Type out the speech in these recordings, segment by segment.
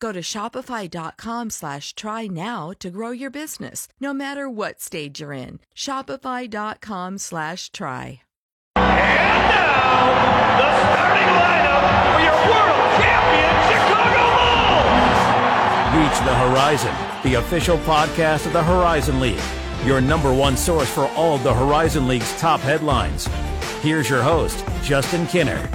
Go to shopify.com slash try now to grow your business, no matter what stage you're in. Shopify.com slash try. And now, the starting lineup for your world champion Chicago Bulls. Reach the Horizon, the official podcast of the Horizon League. Your number one source for all of the Horizon League's top headlines. Here's your host, Justin Kinner.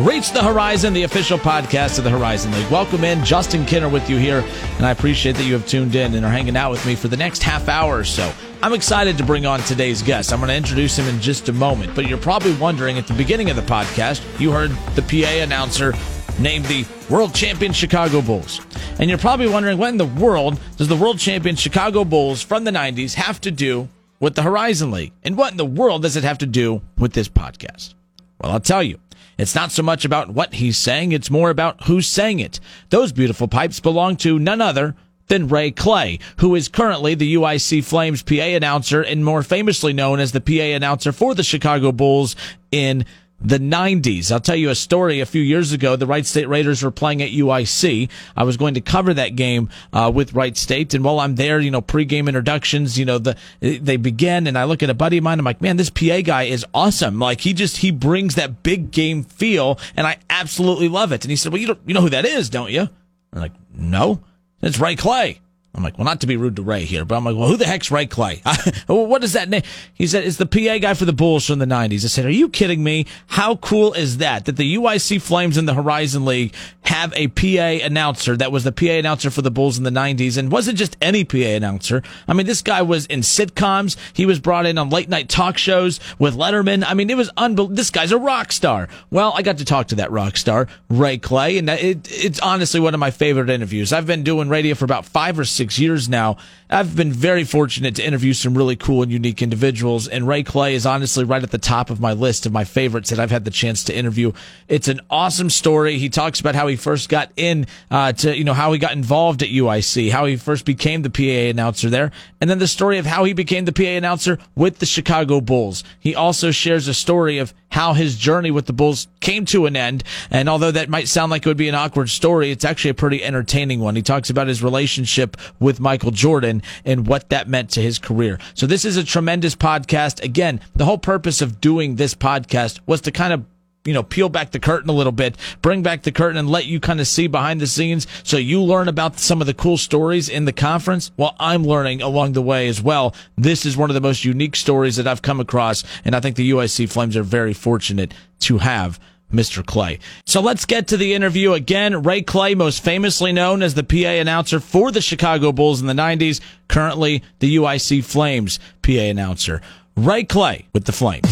Reach the Horizon, the official podcast of the Horizon League. Welcome in, Justin Kinner with you here, and I appreciate that you have tuned in and are hanging out with me for the next half hour or so. I'm excited to bring on today's guest. I'm going to introduce him in just a moment, but you're probably wondering at the beginning of the podcast, you heard the PA announcer named the World Champion Chicago Bulls. And you're probably wondering what in the world does the World Champion Chicago Bulls from the 90s have to do with the Horizon League? And what in the world does it have to do with this podcast? Well, I'll tell you. It's not so much about what he's saying, it's more about who's saying it. Those beautiful pipes belong to none other than Ray Clay, who is currently the UIC Flames PA announcer and more famously known as the PA announcer for the Chicago Bulls in the 90s. I'll tell you a story. A few years ago, the Wright State Raiders were playing at UIC. I was going to cover that game uh, with Wright State, and while I'm there, you know, pregame introductions, you know, the they begin, and I look at a buddy of mine. I'm like, man, this PA guy is awesome. Like he just he brings that big game feel, and I absolutely love it. And he said, well, you don't you know who that is, don't you? I'm like, no, it's Ray Clay. I'm like, well, not to be rude to Ray here, but I'm like, well, who the heck's Ray Clay? what is that name? He said, it's the PA guy for the Bulls from the 90s. I said, are you kidding me? How cool is that? That the UIC Flames in the Horizon League have a PA announcer that was the PA announcer for the Bulls in the 90s and wasn't just any PA announcer. I mean, this guy was in sitcoms. He was brought in on late night talk shows with Letterman. I mean, it was unbelievable. This guy's a rock star. Well, I got to talk to that rock star, Ray Clay, and it, it's honestly one of my favorite interviews. I've been doing radio for about five or six years now. I've been very fortunate to interview some really cool and unique individuals, and Ray Clay is honestly right at the top of my list of my favorites that I've had the chance to interview. It's an awesome story. He talks about how he first got in uh, to, you know, how he got involved at UIC, how he first became the PA announcer there, and then the story of how he became the PA announcer with the Chicago Bulls. He also shares a story of how his journey with the Bulls came to an end. And although that might sound like it would be an awkward story, it's actually a pretty entertaining one. He talks about his relationship with Michael Jordan and what that meant to his career. So this is a tremendous podcast. Again, the whole purpose of doing this podcast was to kind of you know, peel back the curtain a little bit, bring back the curtain and let you kind of see behind the scenes so you learn about some of the cool stories in the conference. while I'm learning along the way as well. This is one of the most unique stories that I've come across. And I think the UIC Flames are very fortunate to have Mr. Clay. So let's get to the interview again. Ray Clay, most famously known as the PA announcer for the Chicago Bulls in the 90s, currently the UIC Flames PA announcer. Ray Clay with the Flames.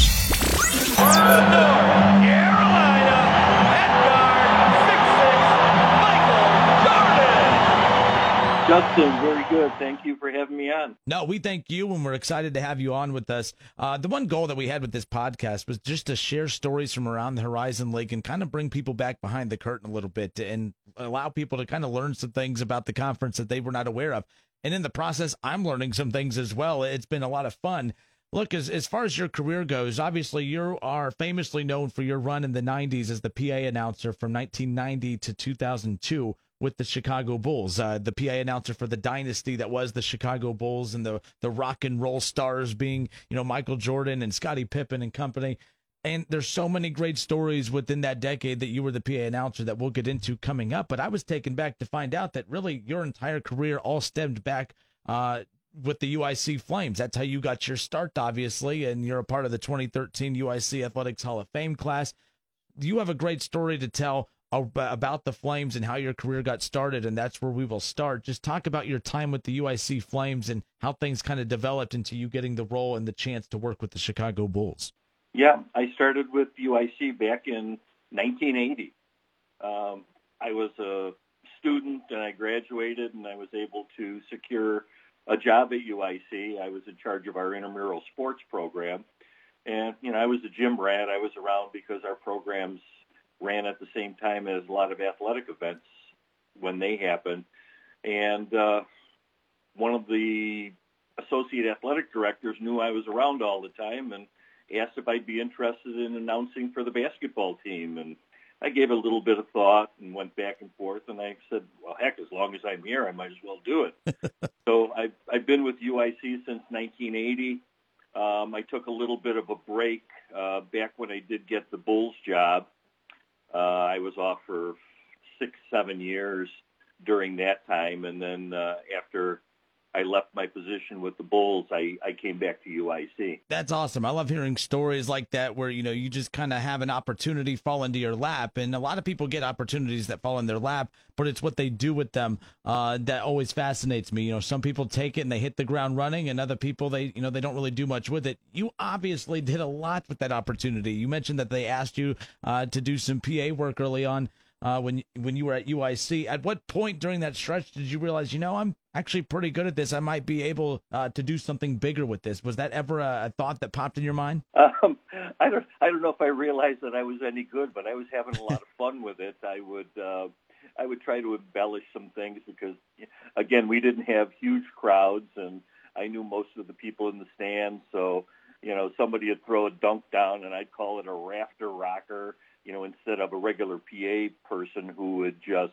Good. Thank you for having me on. No, we thank you, and we're excited to have you on with us. Uh, the one goal that we had with this podcast was just to share stories from around the Horizon League and kind of bring people back behind the curtain a little bit and allow people to kind of learn some things about the conference that they were not aware of. And in the process, I'm learning some things as well. It's been a lot of fun. Look, as as far as your career goes, obviously you are famously known for your run in the '90s as the PA announcer from 1990 to 2002 with the Chicago Bulls, uh, the PA announcer for the dynasty that was the Chicago Bulls and the the rock and roll stars being you know Michael Jordan and Scottie Pippen and company. And there's so many great stories within that decade that you were the PA announcer that we'll get into coming up. But I was taken back to find out that really your entire career all stemmed back uh, with the UIC Flames. That's how you got your start, obviously, and you're a part of the 2013 UIC Athletics Hall of Fame class. You have a great story to tell about the Flames and how your career got started, and that's where we will start. Just talk about your time with the UIC Flames and how things kind of developed into you getting the role and the chance to work with the Chicago Bulls. Yeah, I started with UIC back in 1980. Um, I was a student and I graduated and I was able to secure a job at UIC. I was in charge of our intramural sports program. And, you know, I was a gym rat. I was around because our programs ran at the same time as a lot of athletic events when they happened. And uh, one of the associate athletic directors knew I was around all the time and asked if I'd be interested in announcing for the basketball team. And I gave it a little bit of thought and went back and forth. And I said, well, heck, as long as I'm here, I might as well do it. so I've, I've been with UIC since 1980. Um, I took a little bit of a break uh, back when I did get the Bulls job. Uh, I was off for six, seven years during that time, and then uh, after I left my position with the Bulls, I, I came back to UIC. That's awesome. I love hearing stories like that where, you know, you just kind of have an opportunity fall into your lap. And a lot of people get opportunities that fall in their lap, but it's what they do with them uh, that always fascinates me. You know, some people take it and they hit the ground running, and other people, they, you know, they don't really do much with it. You obviously did a lot with that opportunity. You mentioned that they asked you uh, to do some PA work early on uh, when when you were at UIC. At what point during that stretch did you realize, you know, I'm actually pretty good at this. I might be able uh, to do something bigger with this. Was that ever a, a thought that popped in your mind? Um, I don't I don't know if I realized that I was any good, but I was having a lot of fun with it. I would. Uh, I would try to embellish some things because, again, we didn't have huge crowds, and I knew most of the people in the stands. So, you know, somebody would throw a dunk down, and I'd call it a rafter rocker you know, instead of a regular PA person who would just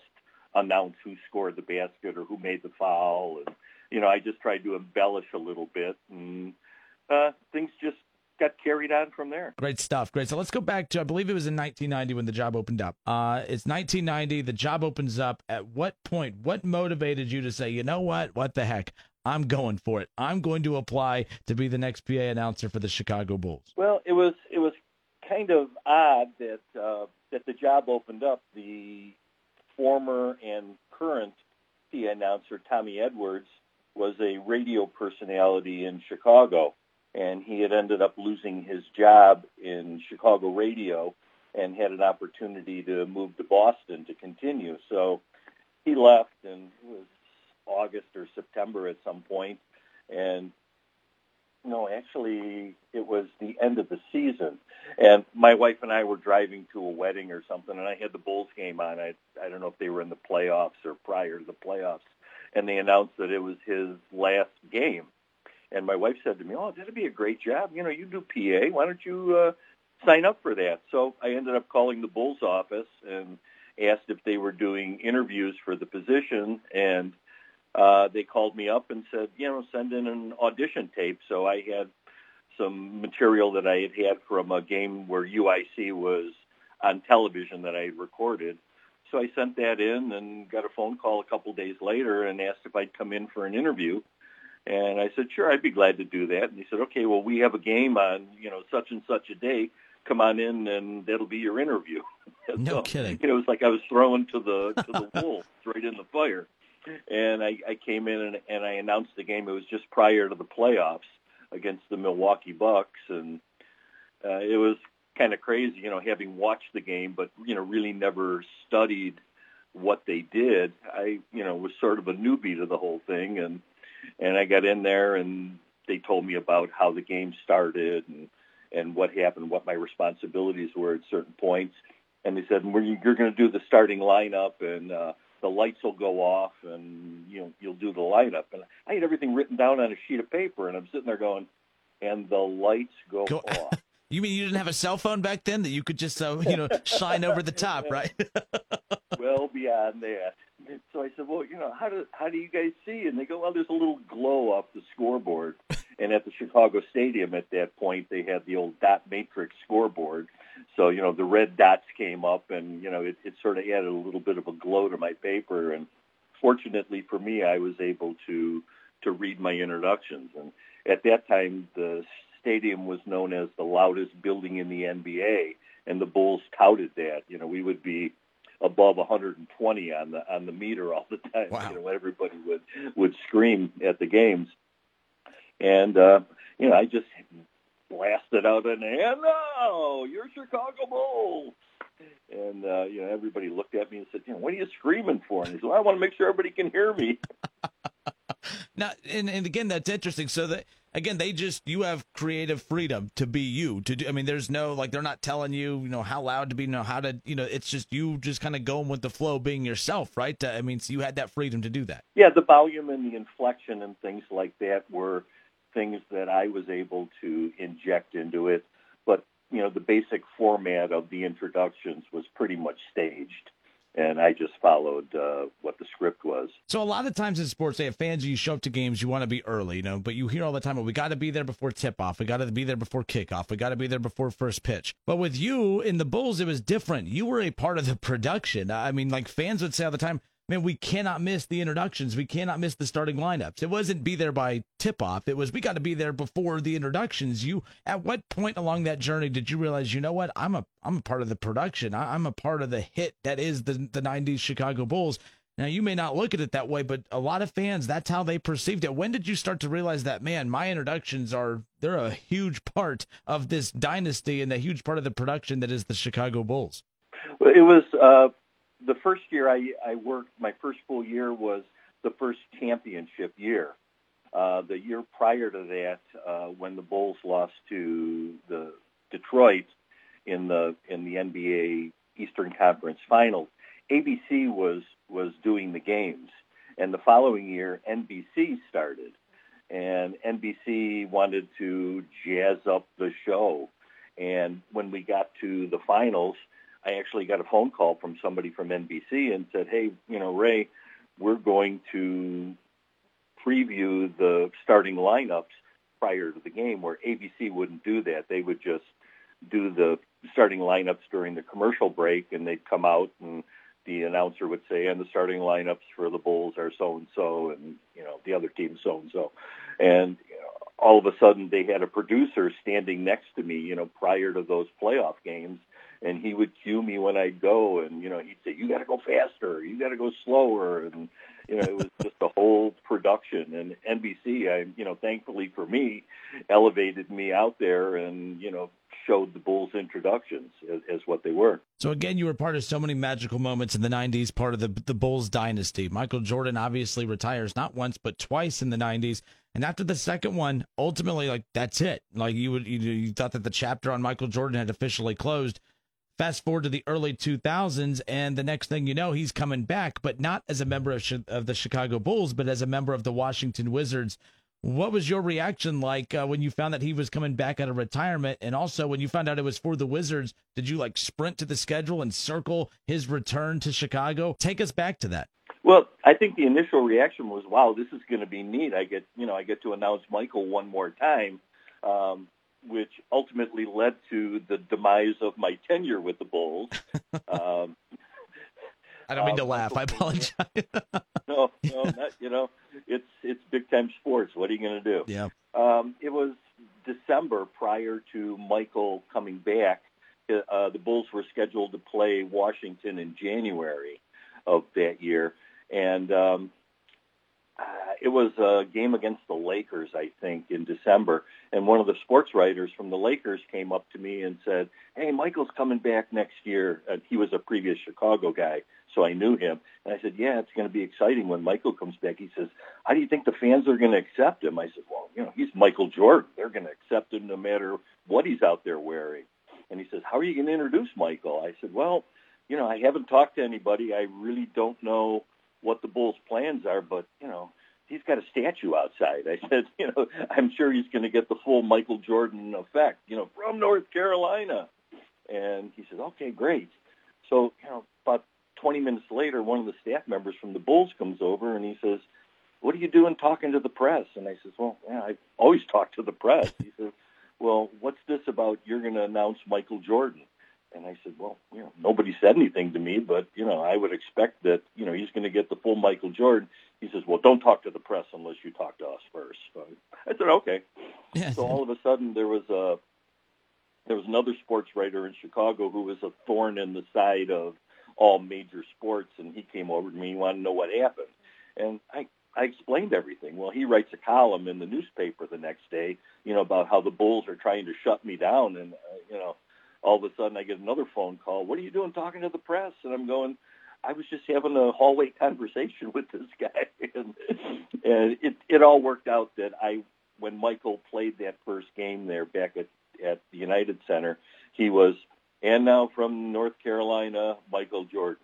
announce who scored the basket or who made the foul. And, you know, I just tried to embellish a little bit and uh, things just got carried on from there. Great stuff. Great. So let's go back to, I believe it was in 1990 when the job opened up. Uh, it's 1990. The job opens up. At what point, what motivated you to say, you know what? What the heck? I'm going for it. I'm going to apply to be the next PA announcer for the Chicago Bulls. Well, it was it was kind of odd that uh, that the job opened up. The former and current PA announcer Tommy Edwards was a radio personality in Chicago, and he had ended up losing his job in Chicago radio and had an opportunity to move to Boston to continue. So he left, and it was August or September at some point, and no, actually, it was the end of the season, and my wife and I were driving to a wedding or something, and I had the Bulls game on. I I don't know if they were in the playoffs or prior to the playoffs, and they announced that it was his last game. And my wife said to me, "Oh, that'd be a great job. You know, you do PA. Why don't you uh, sign up for that?" So I ended up calling the Bulls office and asked if they were doing interviews for the position, and uh, they called me up and said, you know, send in an audition tape. So I had some material that I had had from a game where UIC was on television that I had recorded. So I sent that in and got a phone call a couple days later and asked if I'd come in for an interview. And I said, sure, I'd be glad to do that. And he said, okay, well, we have a game on, you know, such and such a day. Come on in and that'll be your interview. No so, kidding. You know, it was like I was thrown to the to the wolves right in the fire and I, I came in and, and I announced the game. It was just prior to the playoffs against the Milwaukee Bucks, and uh, it was kind of crazy, you know, having watched the game, but you know, really never studied what they did. I, you know, was sort of a newbie to the whole thing, and and I got in there, and they told me about how the game started and and what happened, what my responsibilities were at certain points, and they said, well, "You're going to do the starting lineup and." uh the lights will go off and you know you'll do the light up and I had everything written down on a sheet of paper and I'm sitting there going and the lights go, go off. You mean you didn't have a cell phone back then that you could just uh, you know shine over the top, right? well beyond that. So I said, well, you know, how do how do you guys see? And they go, well, there's a little glow off the scoreboard. and at the Chicago Stadium at that point, they had the old dot matrix scoreboard so, you know, the red dots came up and, you know, it, it sort of added a little bit of a glow to my paper. And fortunately for me, I was able to to read my introductions. And at that time, the stadium was known as the loudest building in the NBA, and the Bulls touted that. You know, we would be above 120 on the on the meter all the time. Wow. You know, everybody would would scream at the games, and uh, you know, I just blasted out an and now you're Chicago Bulls. And uh, you know, everybody looked at me and said, "You know, what are you screaming for?" And he said, well, "I want to make sure everybody can hear me." Now, and, and again, that's interesting. So that again, they just you have creative freedom to be you. To do, I mean, there's no like they're not telling you, you know, how loud to be, you know, how to, you know, it's just you just kind of going with the flow, being yourself, right? I mean, so you had that freedom to do that. Yeah, the volume and the inflection and things like that were things that I was able to inject into it. But you know, the basic format of the introductions was pretty much staged and I just followed uh, what the script was. So a lot of times in sports, they have fans. You show up to games, you want to be early, you know, but you hear all the time, "Well, we got to be there before tip off. We got to be there before kickoff. We got to be there before first pitch." But with you in the Bulls, it was different. You were a part of the production. I mean, like fans would say all the time, man, we cannot miss the introductions. We cannot miss the starting lineups. It wasn't be there by tip off. It was we got to be there before the introductions. You at what point along that journey did you realize, you know what, I'm a I'm a part of the production. I, I'm a part of the hit that is the the '90s Chicago Bulls. Now you may not look at it that way, but a lot of fans that's how they perceived it. When did you start to realize that, man, my introductions are they're a huge part of this dynasty and a huge part of the production that is the Chicago Bulls? It was. Uh the first year I, I worked, my first full year was the first championship year. Uh, the year prior to that, uh, when the Bulls lost to the Detroit in the in the NBA Eastern Conference Finals, ABC was was doing the games, and the following year NBC started, and NBC wanted to jazz up the show, and when we got to the finals, I actually got a phone call from somebody from NBC and said, "Hey, you know, Ray, we're going to preview the starting lineups prior to the game, where ABC wouldn't do that. They would just do the starting lineups during the commercial break, and they'd come out and the announcer would say, "And the starting lineups for the Bulls are so and so, and you know the other team so and so," and all of a sudden they had a producer standing next to me, you know, prior to those playoff games and he would cue me when I'd go, and you know he'd say, "You got to go faster, you got to go slower," and you know it was just a whole production. And NBC, I you know thankfully for me, elevated me out there, and you know showed the Bulls introductions as, as, what they were. So again, you were part of so many magical moments in the '90s, part of the the Bulls dynasty. Michael Jordan obviously retires not once but twice in the '90s. And after the second one, ultimately, like that's it. Like you would, you, you thought that the chapter on Michael Jordan had officially closed. Fast forward to the early 2000s, and the next thing you know, he's coming back, but not as a member of, of the Chicago Bulls, but as a member of the Washington Wizards. What was your reaction like uh, when you found that he was coming back out of retirement? And also, when you found out it was for the Wizards, did you like sprint to the schedule and circle his return to Chicago? Take us back to that. Well, I think the initial reaction was, "Wow, this is going to be neat. I get, you know, I get to announce Michael one more time." Um, which ultimately led to the demise of my tenure with the Bulls. um, I don't mean to um, laugh. I apologize. no, no, not, you know, it's it's big time sports. What are you going to do? Yeah. Um, it was December prior to Michael coming back. Uh, the Bulls were scheduled to play Washington in January of that year, and um, uh, it was a game against the Lakers, I think, in December. And one of the sports writers from the Lakers came up to me and said, "Hey, Michael's coming back next year." And he was a previous Chicago guy, so I knew him. And I said, "Yeah, it's going to be exciting when Michael comes back." He says, "How do you think the fans are going to accept him?" I said, "Well, you know, he's Michael Jordan. They're going to accept him no matter what he's out there wearing." And he says, "How are you going to introduce Michael?" I said, "Well, you know, I haven't talked to anybody. I really don't know." What the Bulls' plans are, but you know, he's got a statue outside. I said, you know, I'm sure he's going to get the full Michael Jordan effect, you know, from North Carolina. And he said, okay, great. So, you know, about 20 minutes later, one of the staff members from the Bulls comes over and he says, what are you doing talking to the press? And I says, well, yeah, I always talk to the press. He says, well, what's this about you're going to announce Michael Jordan? And I said, well, you know, nobody said anything to me, but you know, I would expect that you know he's going to get the full Michael Jordan. He says, well, don't talk to the press unless you talk to us first. So I said, okay. Yeah. So all of a sudden, there was a there was another sports writer in Chicago who was a thorn in the side of all major sports, and he came over to me. He wanted to know what happened, and I I explained everything. Well, he writes a column in the newspaper the next day, you know, about how the Bulls are trying to shut me down, and uh, you know, all of a sudden I get another phone call. What are you doing talking to the press? And I'm going. I was just having a hallway conversation with this guy, and, and it it all worked out that I, when Michael played that first game there back at at the United Center, he was, and now from North Carolina, Michael Jordan,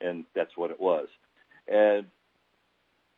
and that's what it was. And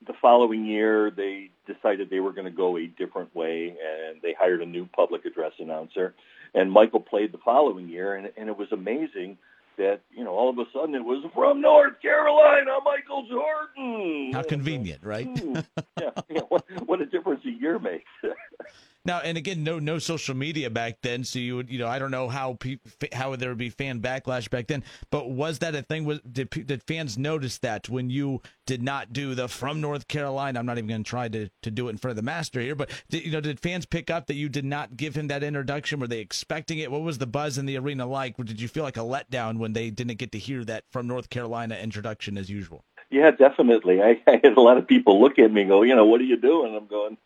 the following year, they decided they were going to go a different way, and they hired a new public address announcer. And Michael played the following year, and, and it was amazing that you know all of a sudden it was from North Carolina, Michael Jordan. How convenient, right? Hmm. yeah, yeah. What, what a difference a year makes. Now, and again, no no social media back then, so you would you know I don't know how pe- how there would be fan backlash back then, but was that a thing? Was did did fans notice that when you did not do the from North Carolina? I'm not even going to try to to do it in front of the master here, but did, you know did fans pick up that you did not give him that introduction? Were they expecting it? What was the buzz in the arena like? Did you feel like a letdown when they didn't get to hear that from North Carolina introduction as usual? Yeah, definitely. I, I had a lot of people look at me and go, you know, what are you doing? I'm going,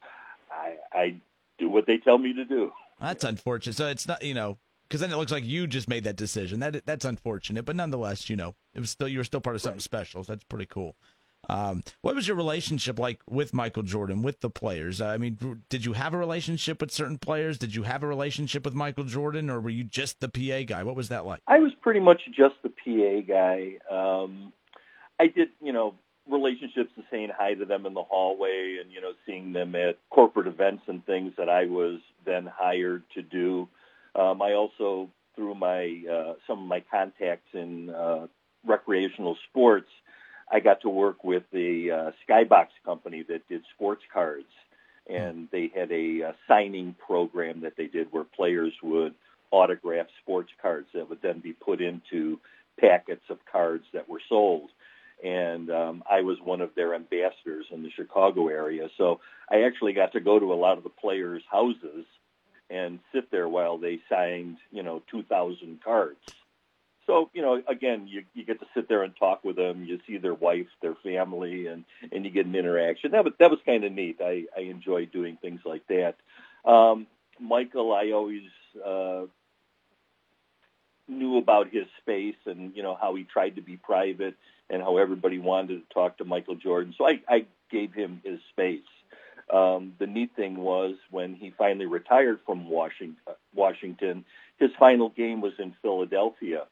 I, I do what they tell me to do. That's unfortunate. So it's not, you know, because then it looks like you just made that decision. That that's unfortunate, but nonetheless, you know, it was still you were still part of something special. So that's pretty cool. Um, what was your relationship like with Michael Jordan, with the players? I mean, did you have a relationship with certain players? Did you have a relationship with Michael Jordan, or were you just the PA guy? What was that like? I was pretty much just the PA guy. Um, I did, you know, relationships of saying hi to them in the hallway and, you know, seeing them at corporate events and things that I was then hired to do. Um, I also, through my uh, some of my contacts in uh, recreational sports, I got to work with the uh, Skybox company that did sports cards, and they had a uh, signing program that they did where players would autograph sports cards that would then be put into packets of cards that were sold. And um, I was one of their ambassadors in the Chicago area, so I actually got to go to a lot of the players' houses and sit there while they signed, you know, 2,000 cards. So, you know, again, you, you get to sit there and talk with them. You see their wife, their family, and, and you get an interaction. That was, that was kind of neat. I, I enjoy doing things like that. Um, Michael, I always uh, knew about his space and, you know, how he tried to be private and how everybody wanted to talk to Michael Jordan. So I, I gave him his space. Um, the neat thing was when he finally retired from Washington, Washington, his final game was in Philadelphia.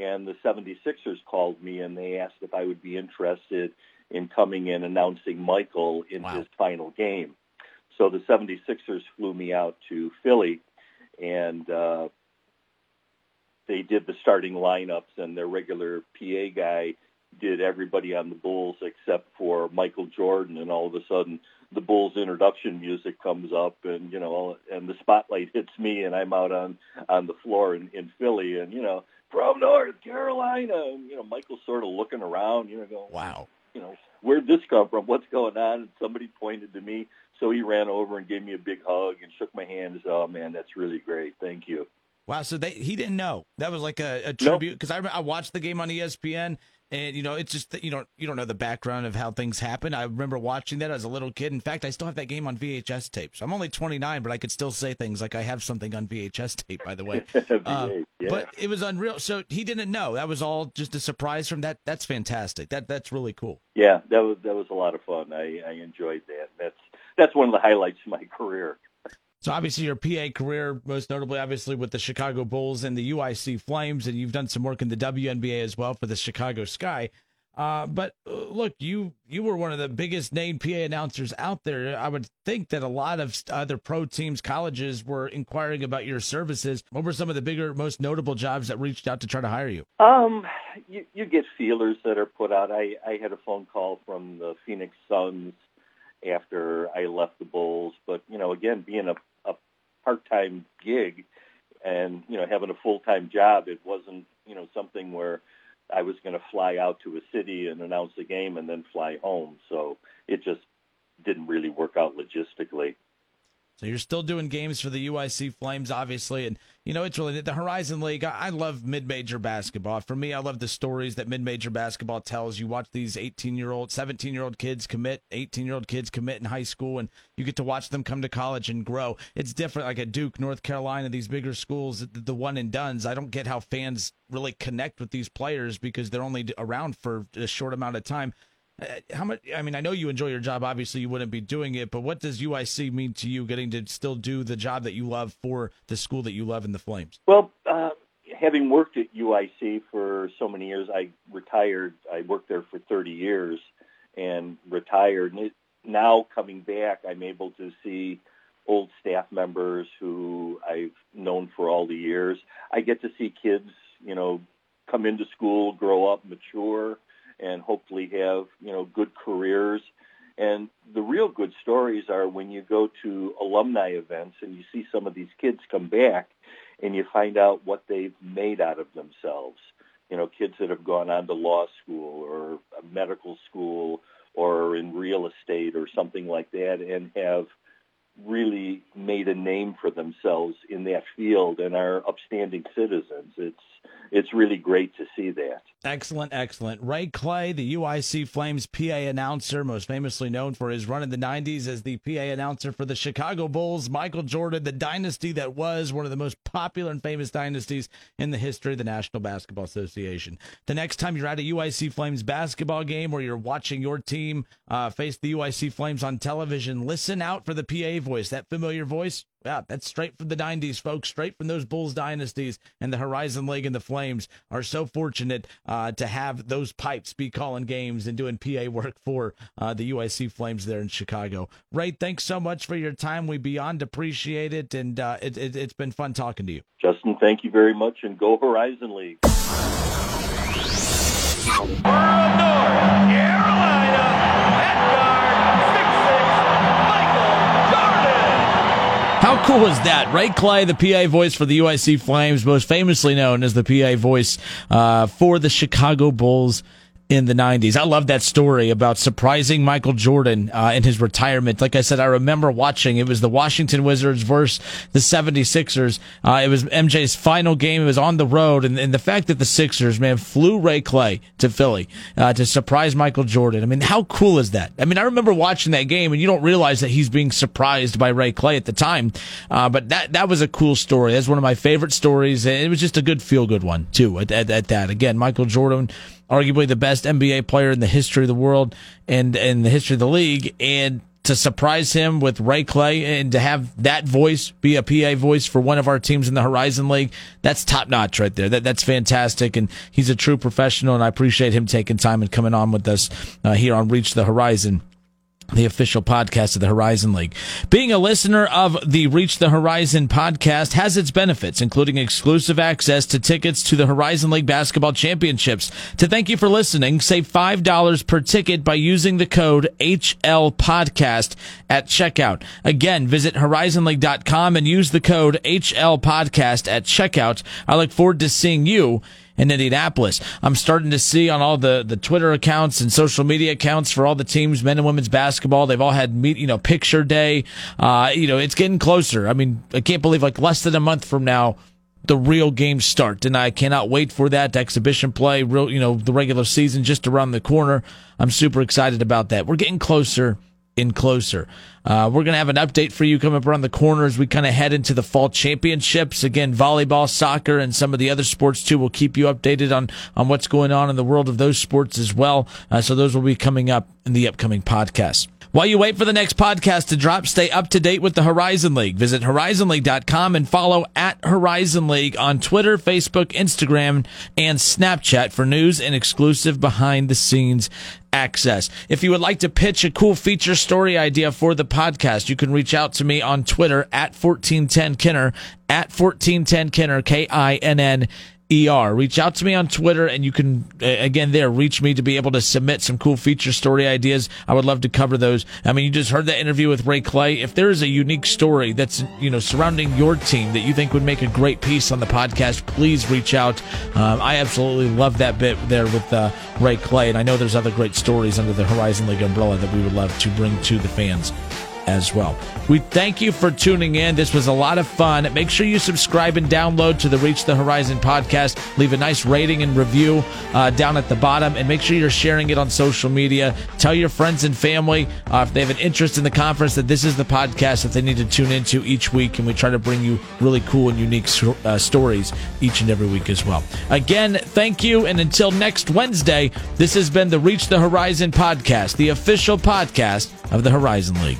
And the 76ers called me and they asked if I would be interested in coming in announcing Michael in Wow. his final game. So the 76ers flew me out to Philly and uh, they did the starting lineups and their regular PA guy did everybody on the Bulls except for Michael Jordan and all of a sudden the Bulls introduction music comes up and you know and the spotlight hits me and I'm out on on the floor in, in Philly and you know from North Carolina and you know Michael's sort of looking around you know going Wow. you know where'd this come from? What's going on? And somebody pointed to me so he ran over and gave me a big hug and shook my hand and said oh man that's really great. Thank you. Wow. So they he didn't know. That was like a, a tribute because I I watched the game on ESPN and you know it's just that you don't you don't know the background of how things happen. I remember watching that as a little kid. In fact, I still have that game on VHS tape. So I'm only 29, but I could still say things like I have something on VHS tape. By the way, Uh, yeah. but it was unreal. So he didn't know. That was all just a surprise from that. That's fantastic. That that's really cool. Yeah, that was that was a lot of fun. I, I enjoyed that. That's that's one of the highlights of my career. So obviously your PA career, most notably obviously with the Chicago Bulls and the UIC Flames, and you've done some work in the WNBA as well for the Chicago Sky. Uh, but uh, look, you you were one of the biggest named PA announcers out there. I would think that a lot of other pro teams, colleges were inquiring about your services. What were some of the bigger, most notable jobs that reached out to try to hire you? Um, you, you get feelers that are put out. I, I had a phone call from the Phoenix Suns after I left the Bulls, but you know, again, being a, a part-time gig, and you know having a full time job. It wasn't you know something where I was going to fly out to a city and announce the game and then fly home. So it just didn't really work out logistically. So you're still doing games for the UIC Flames, obviously, and you know it's really the Horizon League. I love mid-major basketball. For me, I love the stories that mid-major basketball tells. You watch these 18-year-old, 17-year-old kids commit, 18-year-old kids commit in high school, and you get to watch them come to college and grow. It's different, like at Duke, North Carolina, these bigger schools, the one and dones. I don't get how fans really connect with these players because they're only around for a short amount of time. Uh, how much? I mean, I know you enjoy your job. Obviously, you wouldn't be doing it. But what does UIC mean to you? Getting to still do the job that you love for the school that you love in the Flames. Well, uh, having worked at UIC for so many years, I retired. I worked there for 30 years and retired. And it, now coming back, I'm able to see old staff members who I've known for all the years. I get to see kids, you know, come into school, grow up, mature and hopefully have you know good careers. And the real good stories are when you go to alumni events and you see some of these kids come back and you find out what they've made out of themselves. You know, kids that have gone on to law school or medical school or in real estate or something like that and have really made a name for themselves in that field and are upstanding citizens. It's it's really great to see that. Excellent, excellent. Ray Clay, the UIC Flames PA announcer, most famously known for his run in the 90s as the PA announcer for the Chicago Bulls. Michael Jordan, the dynasty that was one of the most popular and famous dynasties in the history of the National Basketball Association. The next time you're at a UIC Flames basketball game or you're watching your team uh, face the UIC Flames on television, listen out for the PA voice, that familiar voice. Yeah, that's straight from the 90s, folks, straight from those Bulls dynasties. And the Horizon League and the Flames are so fortunate uh, to have those pipes be calling games and doing PA work for uh, the UIC Flames there in Chicago. Ray, thanks so much for your time. We beyond appreciate it. And uh, it, it, it's been fun talking to you. Justin, thank you very much. And go Horizon League. North, Carolina. How cool is that? Ray Clay, the PA voice for the UIC Flames, most famously known as the PA voice uh, for the Chicago Bulls in the 90s. I love that story about surprising Michael Jordan uh, in his retirement. Like I said, I remember watching. It was the Washington Wizards versus the 76ers. Uh, it was MJ's final game. It was on the road. And, and, the fact that the Sixers, man, flew Ray Clay to Philly uh, to surprise Michael Jordan. I mean, how cool is that? I mean, I remember watching that game and you don't realize that he's being surprised by Ray Clay at the time. Uh, but that, that was a cool story. That's one of my favorite stories. And it was just a good feel good one, too, at, at, at that. Again, Michael Jordan arguably the best NBA player in the history of the world and in the history of the league. And to surprise him with Ray Clay and to have that voice be a PA voice for one of our teams in the Horizon League, that's top notch right there. That, that's fantastic. And he's a true professional. And I appreciate him taking time and coming on with us uh, here on Reach the Horizon the official podcast of the Horizon League. Being a listener of the Reach the Horizon podcast has its benefits, including exclusive access to tickets to the Horizon League basketball championships. To thank you for listening, save $5 per ticket by using the code HL podcast at checkout. Again, visit horizonleague.com and use the code HL podcast at checkout. I look forward to seeing you in Indianapolis. I'm starting to see on all the, the Twitter accounts and social media accounts for all the teams, men and women's basketball. They've all had meet, you know, picture day. Uh, you know, it's getting closer. I mean, I can't believe like less than a month from now, the real games start. And I cannot wait for that exhibition play. Real, you know, the regular season just around the corner. I'm super excited about that. We're getting closer in closer. Uh, we're going to have an update for you coming up around the corner as we kind of head into the fall championships. Again, volleyball, soccer, and some of the other sports too. We'll keep you updated on, on what's going on in the world of those sports as well. Uh, so those will be coming up in the upcoming podcast. While you wait for the next podcast to drop, stay up to date with the Horizon League. Visit horizonleague.com and follow at Horizon League on Twitter, Facebook, Instagram, and Snapchat for news and exclusive behind the scenes access. If you would like to pitch a cool feature story idea for the podcast, you can reach out to me on Twitter at 1410 Kinner, at 1410 Kinner, K I N N ER. Reach out to me on Twitter, and you can again there reach me to be able to submit some cool feature story ideas. I would love to cover those. I mean, you just heard that interview with Ray Clay. If there is a unique story that's you know surrounding your team that you think would make a great piece on the podcast, please reach out. Um, I absolutely love that bit there with uh, Ray Clay, and I know there's other great stories under the Horizon League umbrella that we would love to bring to the fans as well. We thank you for tuning in. This was a lot of fun. Make sure you subscribe and download to the Reach the Horizon podcast. Leave a nice rating and review uh, down at the bottom, and make sure you're sharing it on social media. Tell your friends and family uh, if they have an interest in the conference that this is the podcast that they need to tune into each week, and we try to bring you really cool and unique uh, stories each and every week as well. Again, thank you, and until next Wednesday, this has been the Reach the Horizon podcast, the official podcast of the Horizon League.